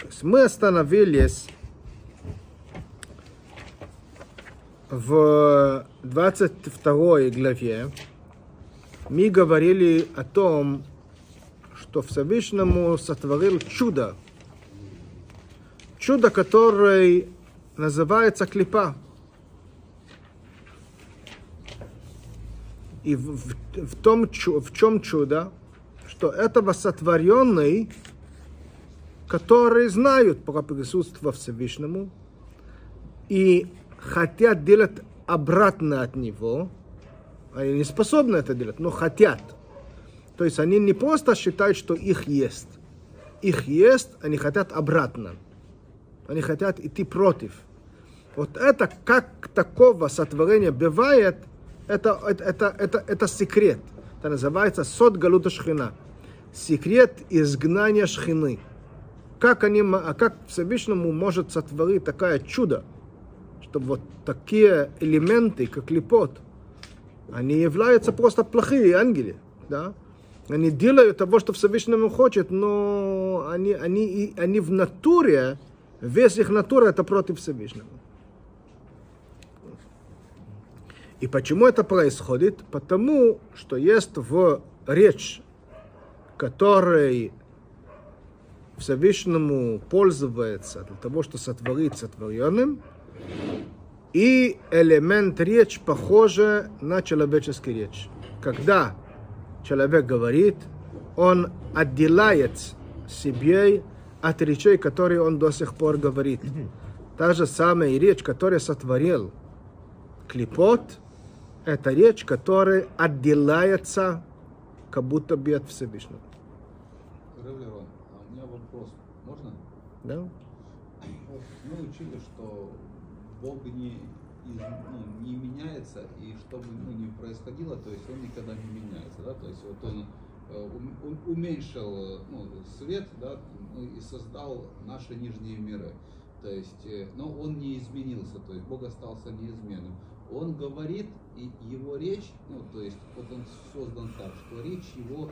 То есть мы остановились в 22 главе. Мы говорили о том, что Всевышнему сотворил чудо. Чудо, которое называется клипа. И в, в, в том, в чем чудо, что этого сотворенный, которые знают про присутствие Всевышнему и хотят делать обратно от него, они не способны это делать, но хотят. То есть они не просто считают, что их есть. Их есть, они хотят обратно. Они хотят идти против. Вот это, как такого сотворения бывает, это, это, это, это, это секрет. Это называется сот галута шхина. Секрет изгнания шхины. Как, они, а как Всевышнему может сотворить такое чудо, что вот такие элементы, как липот, они являются просто плохие ангелы, да? Они делают того, что Всевышнему хочет, но они, они, они в натуре, весь их натура это против Всевышнего. И почему это происходит? Потому что есть в речь, которой Всевышнему пользуется для того, чтобы сотворить сотворенным, и элемент речь похоже на человеческий речь. Когда человек говорит, он отделяет себе от речей, которые он до сих пор говорит. Та же самая речь, которую сотворил клипот, это речь, которая отделяется как будто бы от Всевышнего. Меня вопрос. Можно? Да? Вот мы учили, что Бог не, из- ну, не меняется, и что бы ну, ни происходило, то есть он никогда не меняется, да, то есть вот он э, ум- ум- уменьшил ну, свет, да, ну, и создал наши нижние миры, то есть, э, но он не изменился, то есть Бог остался неизменным. Он говорит, и его речь, ну, то есть, вот он создан так, что речь его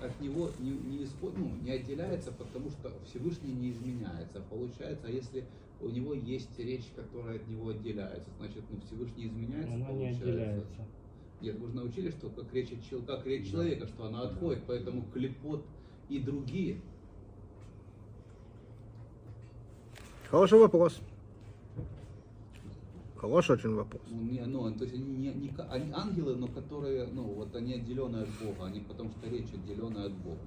от него не, не, исход- ну, не отделяется, потому что Всевышний не изменяется. Получается, а если у него есть речь, которая от него отделяется, значит, ну, Всевышний изменяется, Она не получается. отделяется. Нет, вы же научили, что как речь, как речь человека, что она отходит, поэтому клепот и другие. Хороший вопрос. Хороший очень вопрос. Ну, не, ну, то есть они, не, не они ангелы, но которые, ну, вот они отделенные от Бога, они потому что речь отделенная от Бога.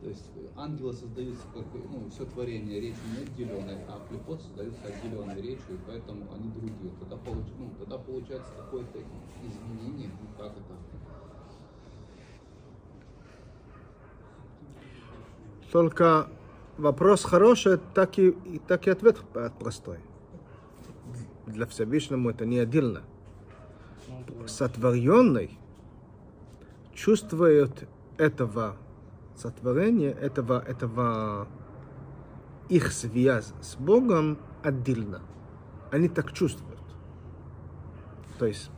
То есть ангелы создаются как ну, все творение речь не отделенной, а клепот создаются отделенной речью, и поэтому они другие. Тогда, получ, ну, тогда получается какое-то изменение, ну как это? Только вопрос хороший, так и так и ответ простой. Для Всевышнему это не отдельно. Сотворенный чувствует этого сотворения, этого, этого их связь с Богом отдельно. Они так чувствуют. То есть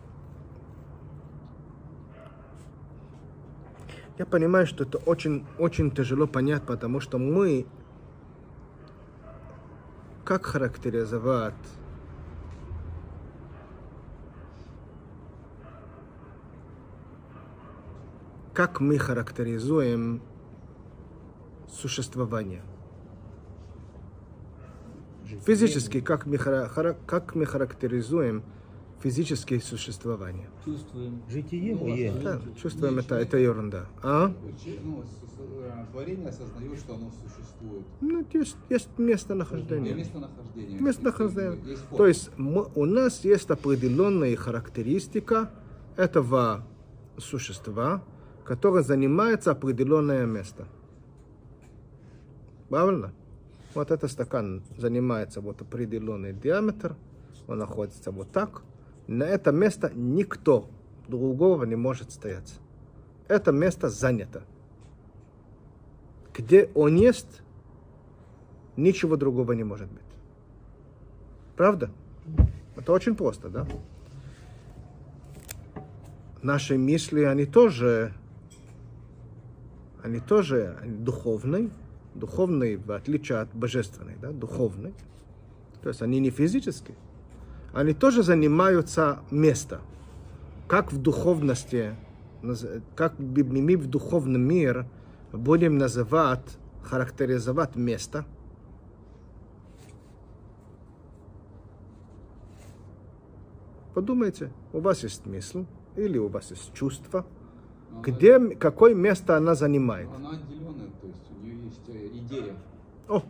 Я понимаю, что это очень, очень тяжело понять, потому что мы как характеризовать как мы характеризуем существование? Физически, как мы, как мы характеризуем физическое существование? Чувствуем. Житие Ну, мое. а- Да, чувствуем это, это ерунда. А? Ну, э, творение осознает, что оно существует. Ну, есть, есть местонахождение. местонахождение. Местонахождение. Есть форма. То есть мы- у нас есть определенная характеристика этого существа, которое занимает определенное место. Правильно? Вот этот стакан занимается вот определенный диаметр, он находится вот так. На это место никто другого не может стоять. Это место занято. Где он есть, ничего другого не может быть. Правда? Это очень просто, да? Наши мысли, они тоже, они тоже духовные, Духовный, в отличие от божественной, да, духовный. То есть они не физические. Они тоже занимаются место. Как в духовности, как мы в духовном мире будем называть, характеризовать место. Подумайте, у вас есть смысл, или у вас есть чувство, где, какое место она занимает. Она отделенная, то есть у нее есть э, идея. О,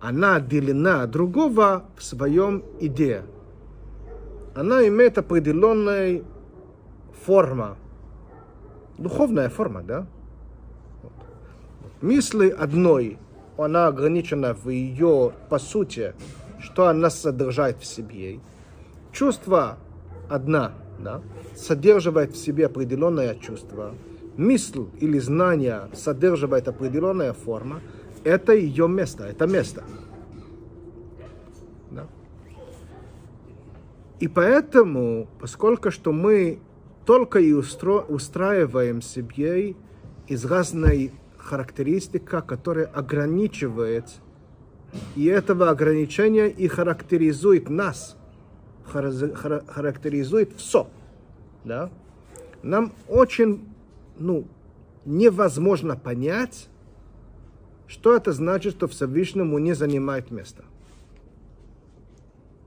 она отделена от другого в своем идее. Она имеет определенная форма, духовная форма, да? Вот. Мысли одной, она ограничена в ее, по сути, что она содержит в себе. Чувство одна, да, содерживает в себе определенное чувство. Мысль или знание содерживает определенная форма. Это ее место, это место. Да. И поэтому, поскольку что мы только и устро- устраиваем себе из разной характеристика, которая ограничивает, и этого ограничения и характеризует нас, характеризует все. Да? Нам очень ну, невозможно понять, что это значит, что Всевышнему не занимает место.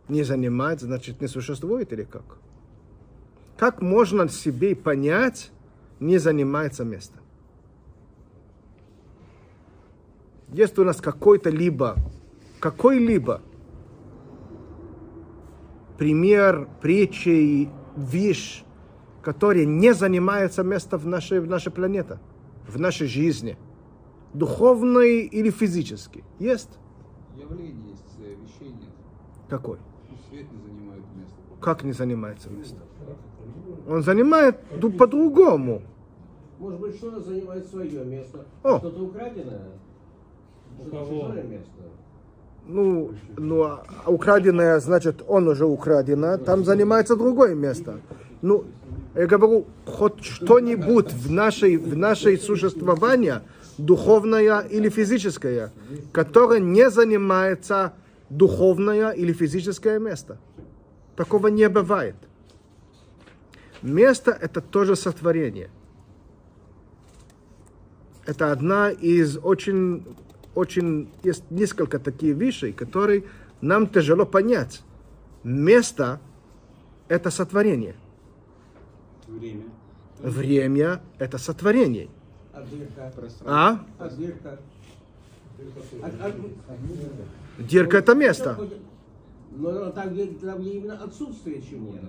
Не занимает, значит, не существует или как? Как можно себе понять, не занимается место? Есть у нас какой-то либо, какой-либо пример, притчи, вещь, которая не занимается место в нашей, в нашей планете, в нашей жизни, духовной или физической. Есть? Явление есть, э, вещей нет. Какой? Ну, свет не занимает место. Как не занимается место? Он занимает ду- по-другому. Может быть, что-то занимает свое место, О. что-то украденное, что-то кого? чужое место. Ну, ну, а украденное, значит, он уже украдено, там занимается другое место. Ну, я говорю, хоть что-нибудь в нашей, в нашей существовании, духовное или физическое, которое не занимается духовное или физическое место. Такого не бывает. Место – это тоже сотворение. Это одна из очень, очень, есть несколько таких вещей, которые нам тяжело понять. Место – это сотворение. Время. Время – это сотворение. А дырка? А? А дырка? А- а- Дырка – это место. Но там, где, там, где именно отсутствие чего-то.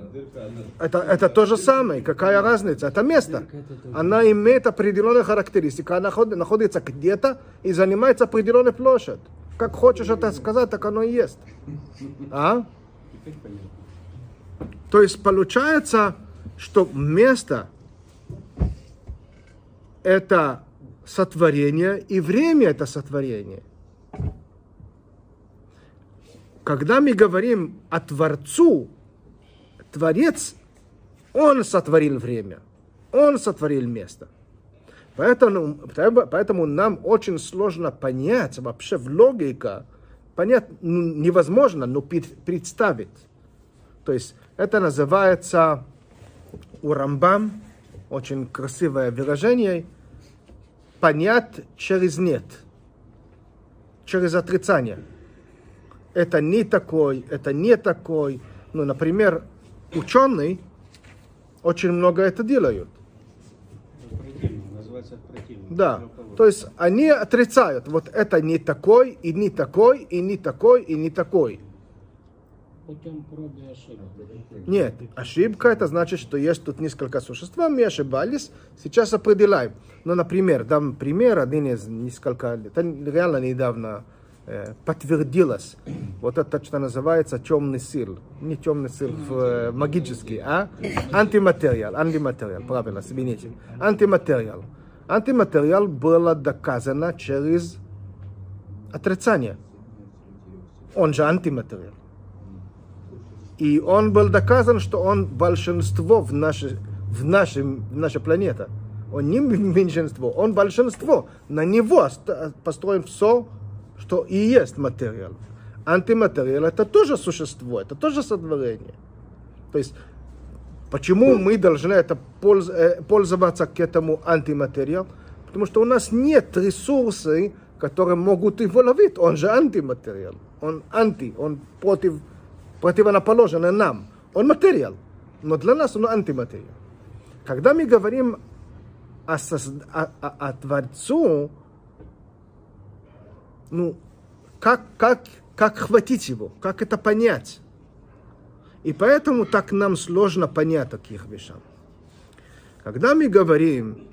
Это, это то же самое. Какая разница? Это место. Она имеет определенные характеристики. Она ход- находится где-то и занимается определенной площадь. Как хочешь это сказать, так оно и есть. А? То есть получается, что место это сотворение, и время это сотворение. Когда мы говорим о Творцу, Творец, Он сотворил время, Он сотворил место. Поэтому, поэтому нам очень сложно понять, вообще в логике, понять ну, невозможно, но представить. То есть это называется у Рамбам, очень красивое выражение, понять через нет, через отрицание. Это не такой, это не такой. Ну, например, ученые очень много это делают. Да. То есть они отрицают, вот это не такой, и не такой, и не такой, и не такой. путем проб и ошибок. Нет, ошибка это значит, что есть тут несколько существ, мы ошибались, сейчас определяем. Ну, например, дам пример, один из несколько, это реально недавно подтвердилось. Вот это что называется темный сил. Не темный сил, в, э, магический, а? Антиматериал, антиматериал, правильно, извините. Антиматериал. Антиматериал было доказано через отрицание. Он же антиматериал. И он был доказан, что он большинство в нашей, в нашей, в нашей планете. Он не меньшинство, он большинство. На него ст- построен все, что и есть материал. Антиматериал это тоже существо, это тоже сотворение. То есть, почему мы должны это польз- э, пользоваться к этому антиматериал? Потому что у нас нет ресурсов, которые могут его ловить. Он же антиматериал. Он анти, он против, противоположен нам. Он материал, но для нас он антиматериал. Когда мы говорим о, созд- о- о- о Творцу, ну, как, как, как хватить его, как это понять? И поэтому так нам сложно понять таких вещей. Когда мы говорим,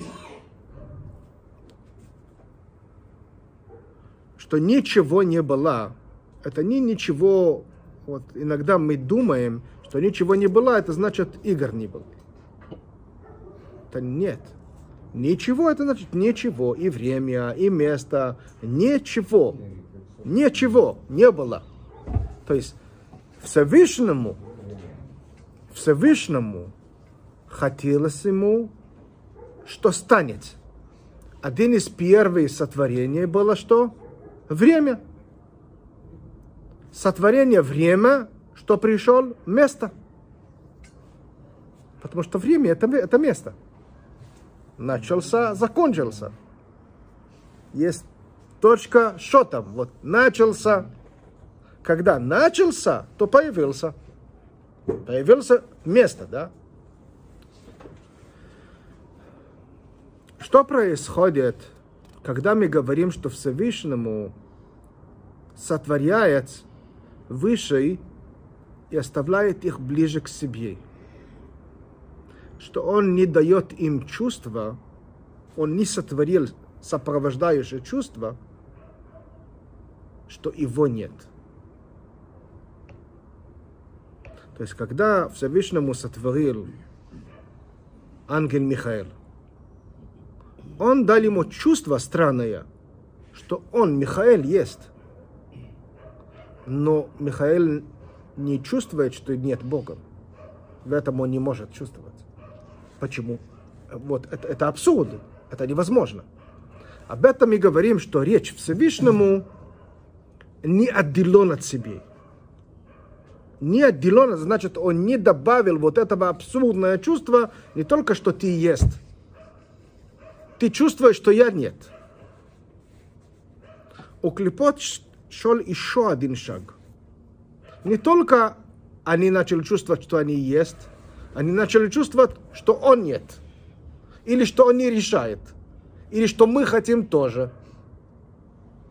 что ничего не было, это не ничего, вот иногда мы думаем, что ничего не было, это значит игр не было. Это нет. Ничего, это значит ничего. И время, и место. Ничего. Ничего не было. То есть Всевышнему, Всевышнему хотелось ему, что станет. Один из первых сотворений было что? Время. Сотворение время, что пришел место. Потому что время это, это место. Начался, закончился. Есть точка счета. Вот начался. Когда начался, то появился. Появился место, да? Что происходит, когда мы говорим, что Всевышнему сотворяет выше и оставляет их ближе к себе? Что он не дает им чувства, он не сотворил сопровождающее чувство, что его нет. То есть, когда Всевышнему сотворил ангел Михаил, он дал ему чувство странное, что он, Михаил, есть. Но Михаил не чувствует, что нет Бога. В этом он не может чувствовать. Почему? Вот это, это абсурд, это невозможно. Об этом мы говорим, что речь Всевышнему не отделен от себя. Не отделен, значит, он не добавил вот этого абсурдное чувство, не только что ты есть. Ты чувствуешь, что я нет. У клепот шел еще один шаг. Не только они начали чувствовать, что они есть, они начали чувствовать, что он нет. Или что он не решает. Или что мы хотим тоже.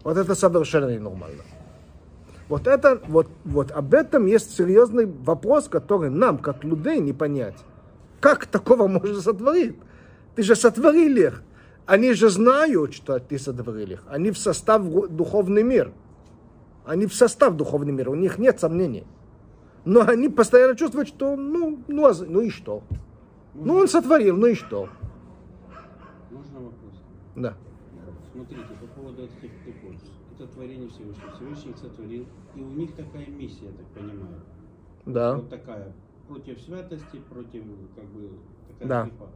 Вот это совершенно ненормально. Вот, это, вот, вот об этом есть серьезный вопрос, который нам, как людей, не понять. Как такого можно сотворить? Ты же сотворил их. Они же знают, что ты сотворил их. Они в состав духовный мир. Они в состав духовный мир. У них нет сомнений. Но они постоянно чувствуют, что ну, ну, а ну и что? Ну он сотворил, ну и что? Можно вопрос? Да. Смотрите, по поводу этих приколов. Это творение Всевышнего. Всевышний их сотворил. И у них такая миссия, я так понимаю. Да. Вот такая. Против святости, против, как бы, такая Да. греха.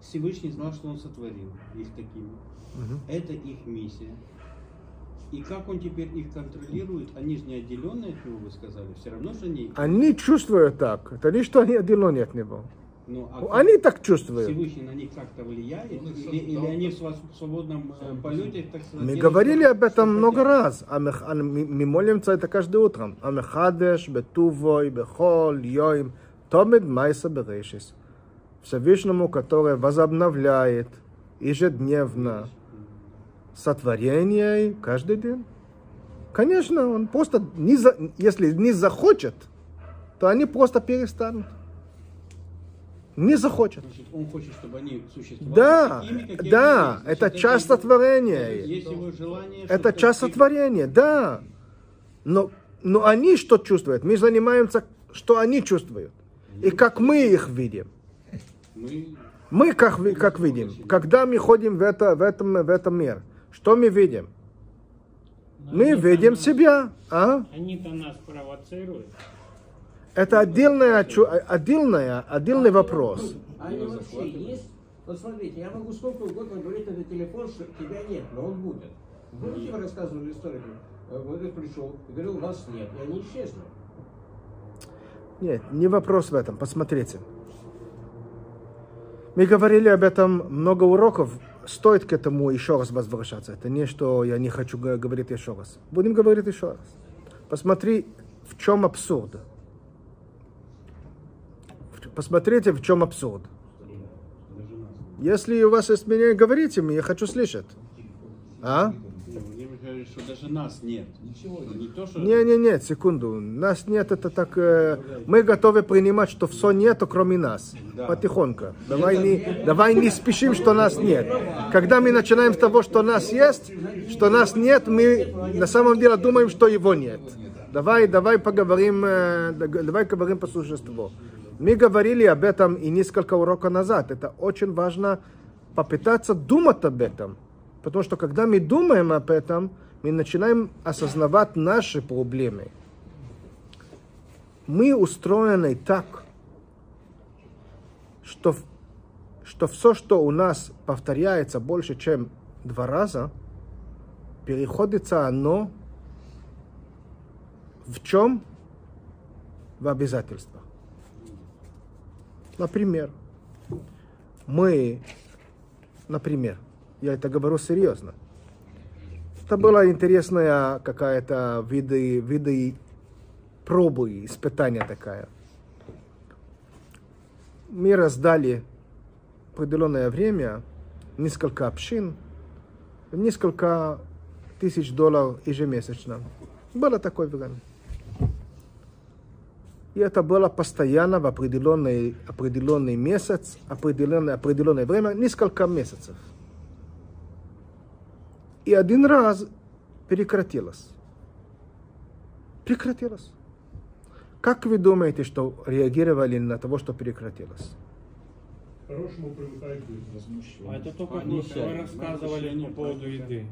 Всевышний знал, что он сотворил их такими. Мгм. Это их миссия. И как он теперь их контролирует? Они же не отделенные от него, вы сказали. Все равно же они... Они чувствуют так. Это не что они отделены от него. Ну, а Ну, Они так чувствуют. Всевышний на них как-то влияет? Или, или они в свободном э, полете, так сказать, Мы говорили об этом много раз. Амех- а Мы мы молимся это каждое утро. Амехадеш, бетувой, бехол, йоим, томид майса берешис. Всевышнему, который возобновляет ежедневно сотворение каждый день. Конечно, он просто, не за- если не захочет, то они просто перестанут. Не захочет. Значит, он хочет, чтобы они существовали Да, такими, какие да, есть. это часть сотворения. Его желание. Это часть сотворения, да. Но, но они что чувствуют? Мы занимаемся, что они чувствуют. И как мы их видим. Мы Мы как, как видим. Когда мы ходим в, это, в, этом, в этом мир, что мы видим? Но Мы видим нас- себя. А? Они-то нас провоцируют. Это отдельная, отдельная, отдельный вопрос. Они вообще есть? Вот смотрите, я могу сколько угодно говорить на телефон, что тебя нет, но он будет. Помните, вы рассказывали историю? Э, Говорит, пришел и говорил, вас нет, и они исчезли. Нет, не вопрос в этом. Посмотрите. Мы говорили об этом много уроков. Стоит к этому еще раз возвращаться. Это не что я не хочу говорить еще раз. Будем говорить еще раз. Посмотри, в чем абсурд. Посмотрите, в чем абсурд. Если у вас есть мнение, говорите мне, я хочу слышать. А? Говорит, что даже нас нет. Ничего Ну. Не то, что... Не, не, нет, секунду. Нас нет, это так. э, мы готовы принимать, что все нету, кроме нас. Потихоньку. Давай не, давай не спешим, что нас нет. Когда мы начинаем с того, что нас есть, что нас нет, мы на самом деле думаем, что его нет. Давай, давай поговорим, э, давай поговорим по существу. Мы говорили об этом и несколько уроков назад. Это очень важно попытаться думать об этом. Потому что когда мы думаем об этом, мы начинаем осознавать наши проблемы. Мы устроены так, что, что все, что у нас повторяется больше, чем два раза, переходится оно в чем? В обязательствах. Например, мы, например, я это говорю серьезно, это была интересная какая-то виды, виды пробы, испытания такая. Мы раздали определенное время несколько общин, несколько тысяч долларов ежемесячно. Было такое время. И это было постоянно в определенный, определенный месяц, определенное, определенное время, несколько месяцев. И один раз прекратилось. Прекратилось. Как вы думаете, что реагировали на того, что прекратилось? По-хорошему привыкают люди. А это только сядут. вы рассказывали по поводу еды.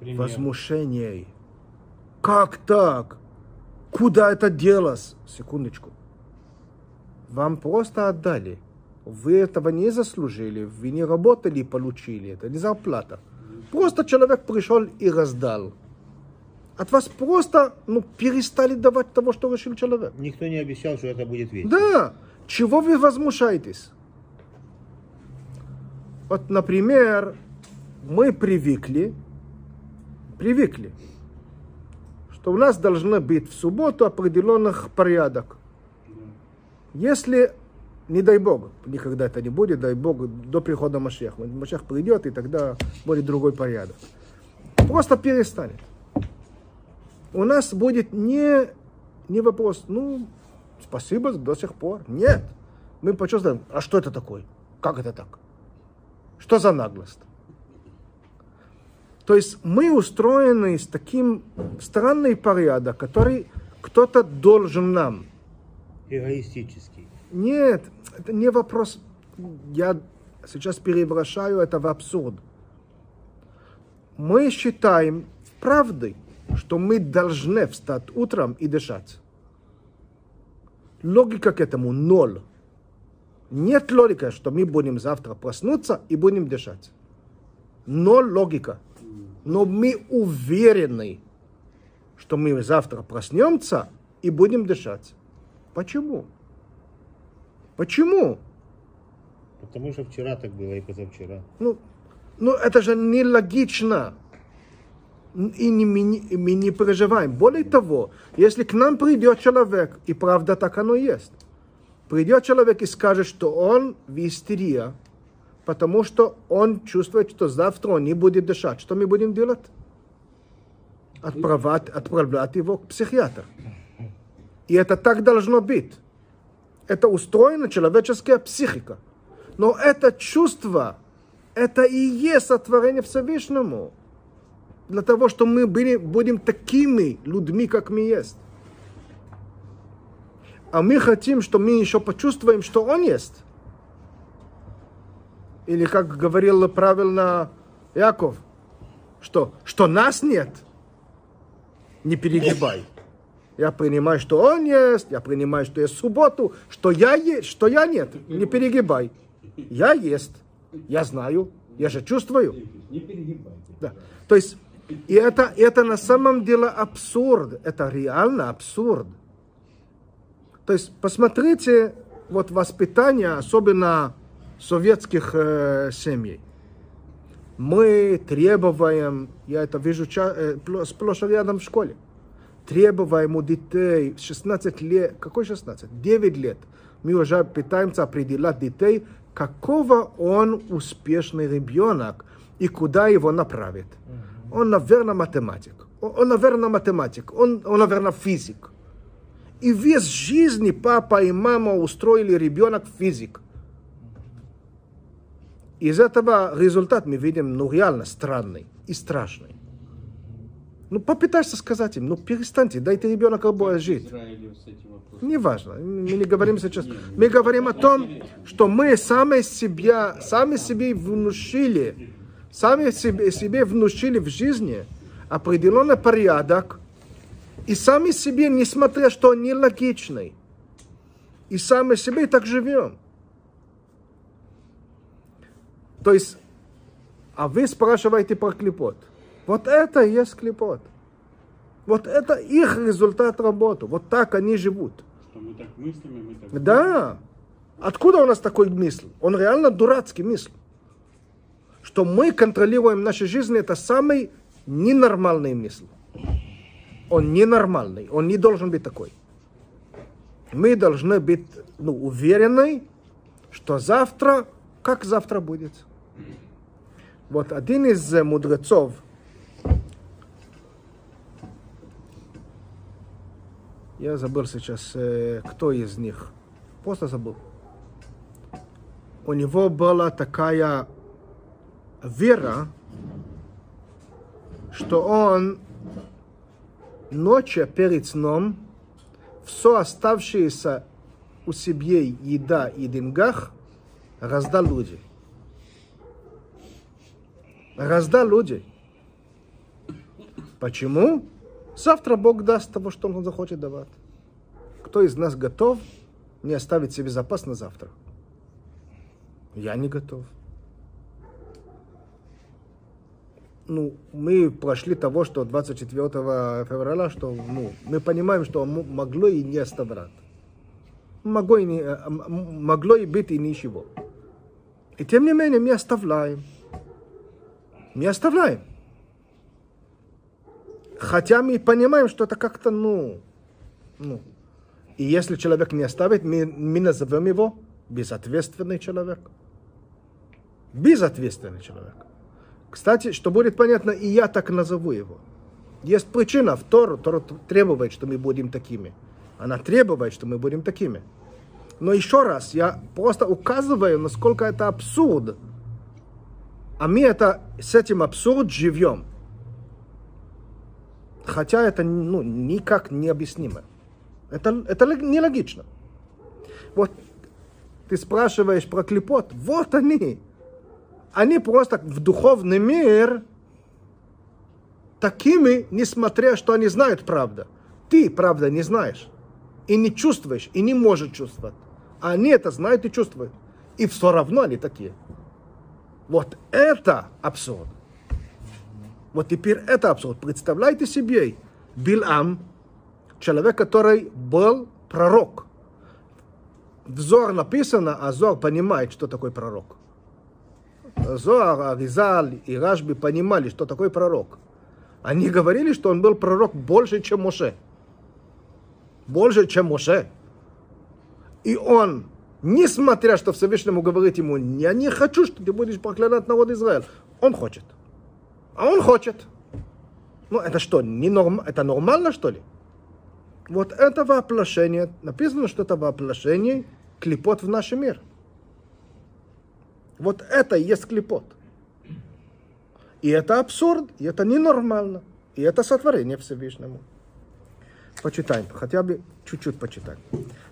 Пример. Возмущение. Как так? Куда это делось? Секундочку. Вам просто отдали. Вы этого не заслужили. Вы не работали и получили. Это не зарплата. Просто человек пришел и раздал. От вас просто ну, перестали давать того, что решил человек. Никто не обещал, что это будет вечно. Да, чего вы возмущаетесь? Вот, например, мы привыкли, привыкли, что у нас должны быть в субботу определенных порядок. Если, не дай Бог, никогда это не будет, дай Бог, до прихода Машеха. Машех придет, и тогда будет другой порядок. Просто перестанет. У нас будет не, не вопрос, ну, спасибо до сих пор. Нет. Мы почувствуем, а что это такое? Как это так? Что за наглость? То есть мы устроены с таким странный порядок, который кто-то должен нам. Эгоистический. Нет, это не вопрос. Я сейчас превращаю это в абсурд. Мы считаем правдой, что мы должны встать утром и дышать. Логика к этому ноль. Нет логики, что мы будем завтра проснуться и будем дышать. Ноль логика. Но мы уверены, что мы завтра проснемся и будем дышать. Почему? Почему? Потому что вчера так было и позавчера. Ну, ну это же нелогично. И не, мы, не, мы не переживаем. Более того, если к нам придет человек, и правда так оно есть, придет человек и скажет, что он в истерии, потому что он чувствует, что завтра он не будет дышать. Что мы будем делать? Отправлять, отправлять его к психиатру. И это так должно быть. Это устроена человеческая психика. Но это чувство, это и есть сотворение Всевышнему. Для того, чтобы мы были, будем такими людьми, как мы есть. А мы хотим, что мы еще почувствуем, что Он есть. Или, как говорил правильно Яков, что, что нас нет, не перегибай. Я принимаю, что он есть, я принимаю, что есть субботу, что я есть, что я нет. Не перегибай. Я есть, я знаю, я же чувствую. Не перегибайте. Да. То есть, и это, это на самом деле абсурд. Это реально абсурд. То есть, посмотрите, вот воспитание, особенно советских э, семей. Мы требуем, я это вижу ча- э, пло- сплошь рядом в школе, требуем у детей 16 лет, какой 16? 9 лет. Мы уже пытаемся определять детей, какого он успешный ребенок и куда его направить. Он, наверное, математик. Он, он, наверное, математик. Он, он, наверное, физик. И весь жизни папа и мама устроили ребенок физик. Из этого результат мы видим, ну, реально странный и страшный. Ну, попытайся сказать им, ну, перестаньте, дайте ребенку В жить. Неважно, мы не говорим сейчас. Мы говорим о том, что мы сами себя, сами себе внушили, сами себе, себе внушили в жизни определенный порядок, и сами себе, несмотря что он нелогичный, и сами себе так живем. То есть, а вы спрашиваете про клепот. Вот это и есть клепот. Вот это их результат работы. Вот так они живут. Что мы так мыслим, и мы так... Да. Откуда у нас такой мысль? Он реально дурацкий мысль. Что мы контролируем нашу жизнь, это самый ненормальный мысль. Он ненормальный, он не должен быть такой. Мы должны быть ну, уверены, что завтра, как завтра будет. Вот один из э, мудрецов, я забыл сейчас, э, кто из них, просто забыл. У него была такая вера, что он ночью перед сном все оставшееся у себе еда и деньгах раздал люди. Раздал люди. Почему? Завтра Бог даст того, что Он захочет давать. Кто из нас готов не оставить себе запас на завтра? Я не готов. ну, мы прошли того, что 24 февраля, что ну, мы понимаем, что могло и не оставлять. Могло и, не, э, могло и быть и ничего. И тем не менее мы оставляем. Мы оставляем. Хотя мы понимаем, что это как-то, ну, ну. И если человек не оставит, мы, мы назовем его безответственный человек. Безответственный человек. Кстати, что будет понятно, и я так назову его. Есть причина в Тору, Тора требует, что мы будем такими. Она требует, что мы будем такими. Но еще раз, я просто указываю, насколько это абсурд. А мы это, с этим абсурд живем. Хотя это ну, никак не объяснимо. Это, это нелогично. Вот ты спрашиваешь про клепот. Вот они они просто в духовный мир такими, несмотря, что они знают правду. Ты, правда, не знаешь. И не чувствуешь, и не можешь чувствовать. А они это знают и чувствуют. И все равно они такие. Вот это абсурд. Вот теперь это абсурд. Представляете себе, Билам, человек, который был пророк. В Зор написано, а Зор понимает, что такое пророк. Зоар, Аризаль и Рашби понимали, что такое пророк. Они говорили, что он был пророк больше, чем Моше. Больше, чем Моше. И он, несмотря, что Всевышнему говорит ему, я не хочу, что ты будешь проклинать народ Израиль, он хочет. А он хочет. Ну, это что, не норм... это нормально, что ли? Вот это воплощение, написано, что это воплощение клепот в наш мир. Вот это и есть клепот. И это абсурд, и это ненормально, и это сотворение Всевышнему. Почитаем, хотя бы чуть-чуть почитаем.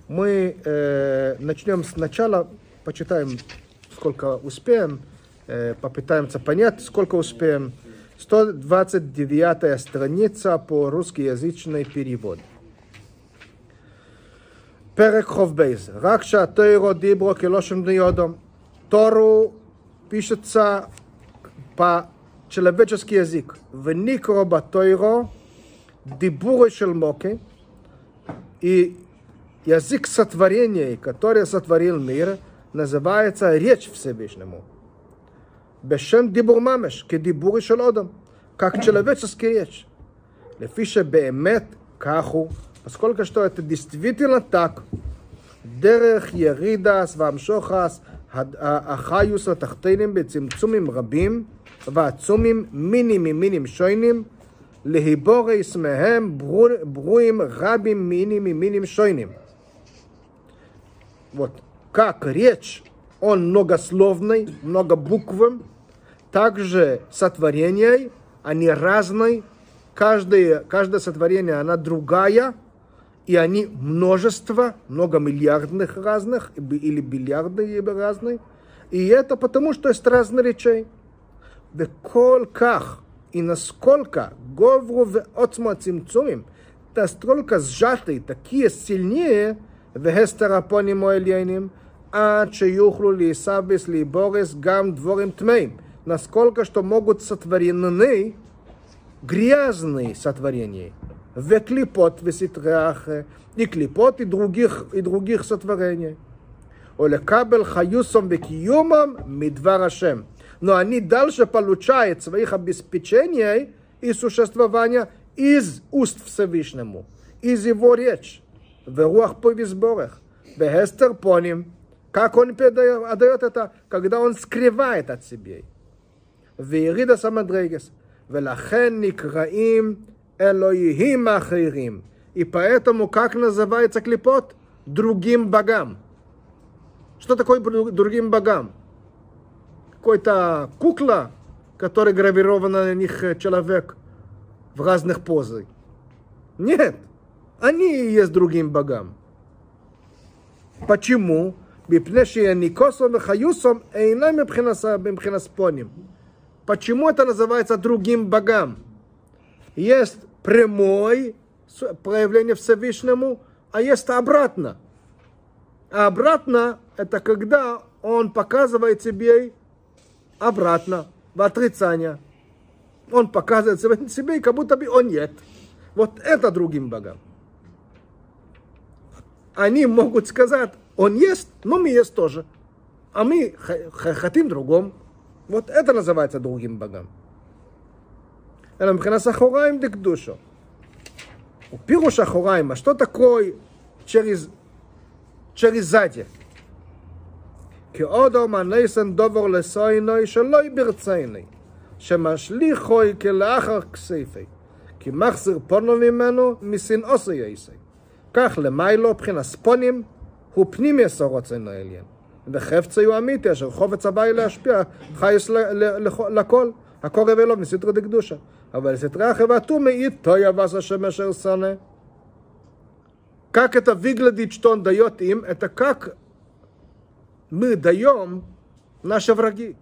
Мы э, начнем сначала, почитаем, сколько успеем, э, попытаемся понять, сколько успеем. 129 страница по русскоязычный перевод. פרק ח"ב, רק שהתוירו דיברו כלושם בני אדום. Тору пишется по человеческий язык. В Никроба Тойро дибуры шелмоки и язык сотворения, который сотворил мир, называется речь Всевышнему. Бешем дибур мамеш, кедибуры шел одам, как человеческий речь. Лефиша беемет каху, поскольку что это действительно так, דרך ירידס והמשוחס, החיוס התחתינים בצמצומים רבים ועצומים מינים ממינים שוינים, להיבורס מהם ברור- ברורים רבים מינים миминим шойним. Вот как речь, он многословный, многобуквым, также сотворение, они разные, каждое, каждое сотворение, она другая, и они множество, многомиллиардных разных, или бильярдные разные, и это потому, что есть разные речей. וכל כך, и насколько говру в цимцумим, настолько сжатые, такие сильнее, והסתרפונים העליינים, עד שיוכלו להיסבס להיבורס גם דבורים טמאים. насколько что могут сотворены грязные сотворения. Веклипот веситрах, и клипот, и других, и других сотворений. Олекабель хаюсом векиюмом мидварашем. Но они дальше получают своих обеспечений и существования из уст Всевышнему, из его речь. В руах по безборах. Вегестер поним. Как он отдает это, когда он скрывает от себя. ויריד המדרגס, ולכן נקראים אלוהים אחרים. И поэтому как называется клипот? Другим богам. Что такое дру- другим богам? Какой-то кукла, которая гравирована на них э, человек в разных позах. Нет, они и есть другим богам. почему? מפני שניקוסום וחיוסום אינם מבחינת, מבחינת ספונים. Почему это называется другим богам? Есть прямой с- проявление Всевышнему, а есть обратно. А обратно это когда он показывает себе обратно, в отрицание. Он показывает себе- как будто бы он нет. Вот это другим богам. Они могут сказать, он есть, но мы есть тоже. А мы хотим другом. Вот это называется другим богам. אלא מבחינת אחוריים דקדושו. ופירוש אחוריים, а что такое через, через сзади? כי עוד אומר נייסן דובר לסוינוי שלא ברצייני, שמשליחוי כלאחר כסייפי, כי מחזיר פונו ממנו משנאוסו יעשי. כך למיילו בחינת ספונים הוא פנימי רוצנו העליין. וחפצי הוא אמיתי אשר חופץ הבאי להשפיע חייס ל- ל- לכ- לכל. הקורא ולא מסתרא דקדושה. אבל סתרי החבטו מעיד תויה ועשה שם אשר שונא. Как это выглядит, что он дает им, это как мы даем наши враги.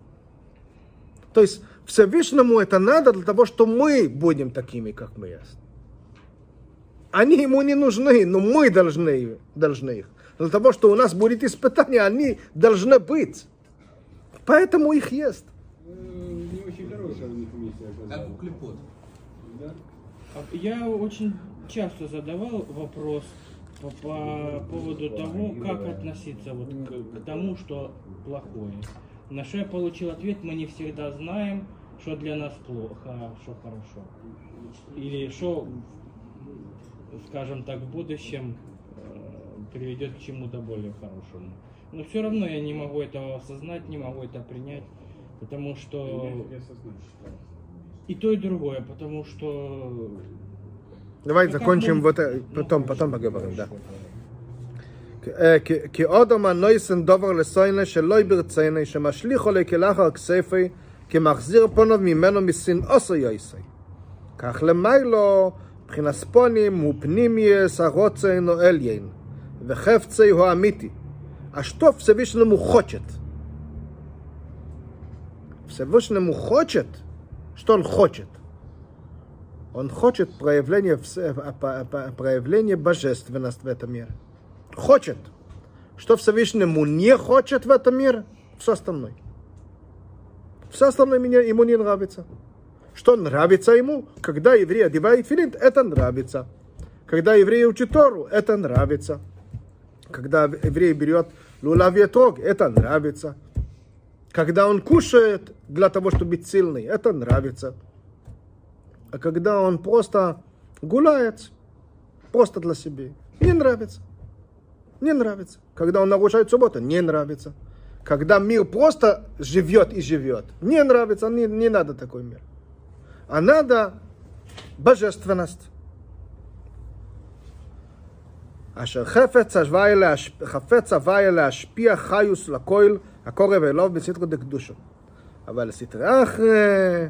То есть Всевышнему это надо для того, что мы будем такими, как мы есть. Они ему не нужны, но мы должны, должны их. Для того, что у нас будет испытание, они должны быть. Поэтому их есть. Не очень хорошая у них миссия Как у оказалась. клепот. Да? А Я очень часто задавал вопрос по, по поводу того, как относиться вот к, к тому, что плохое. На что я получил ответ, мы не всегда знаем, что для нас плохо, а что хорошо. Или что, скажем так, в будущем приведет к чему-то более хорошему. Но все равно я не могу этого осознать, не могу это принять, потому что Я осознаю. и то, и другое, потому что Давай Ну, как закончим мы- вот это, ну, потом, хорошо, потом поговорим, да. хорошо. אה, כי- כי עוד אומר נויסן דובר לסוינה שלא ברצייני שמשליך עולה כלאחר כספי כמחזיר פונו ממנו משנאוסו יויסי. כך למיילו מבחינת ספונים הוא פנימייס הרוצן או אליין вехевце его амити. А что Всевышнему хочет? Всевышнему хочет, что он хочет? Он хочет проявление, э, э, проявление божественности в этом мире. Хочет. Что Всевышнему не хочет в этом мире? Все остальное. Все остальное ему не нравится. Что нравится ему? Когда еврей одевает филин, это нравится. Когда евреи учат Тору, это нравится. Когда еврей берет лулав и трог, это нравится. Когда он кушает для того, чтобы быть сильный, это нравится. А когда он просто гуляет, просто для себя, не нравится. Не нравится. Когда он нарушает субботу, не нравится. Когда мир просто живет и живет, не нравится, не, не надо такой мир. А надо божественность. אשר חפץ הוואי להש... להשפיע חיוס לכויל הקורב אלוב בסתרו דקדושו. אבל סתרי אחרי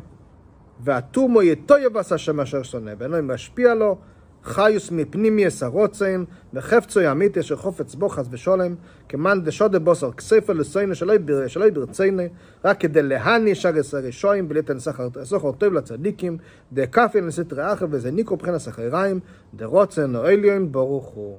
והתומו יטויב עשה שם אשר שונא ואינו משפיע לו חיוס מפנימיוס הרוצן וחפצו ימית אשר חופץ בו חס ושולם כמאן דשודה בוסר כספר לסוינו שלא יברצני רק כדי להניש ארץ הראשויים וליתן סחר טוב לצדיקים דקפי לסתרי אחר וזה ניקו מבחינת סחריים דרוצן או עליון ברוך הוא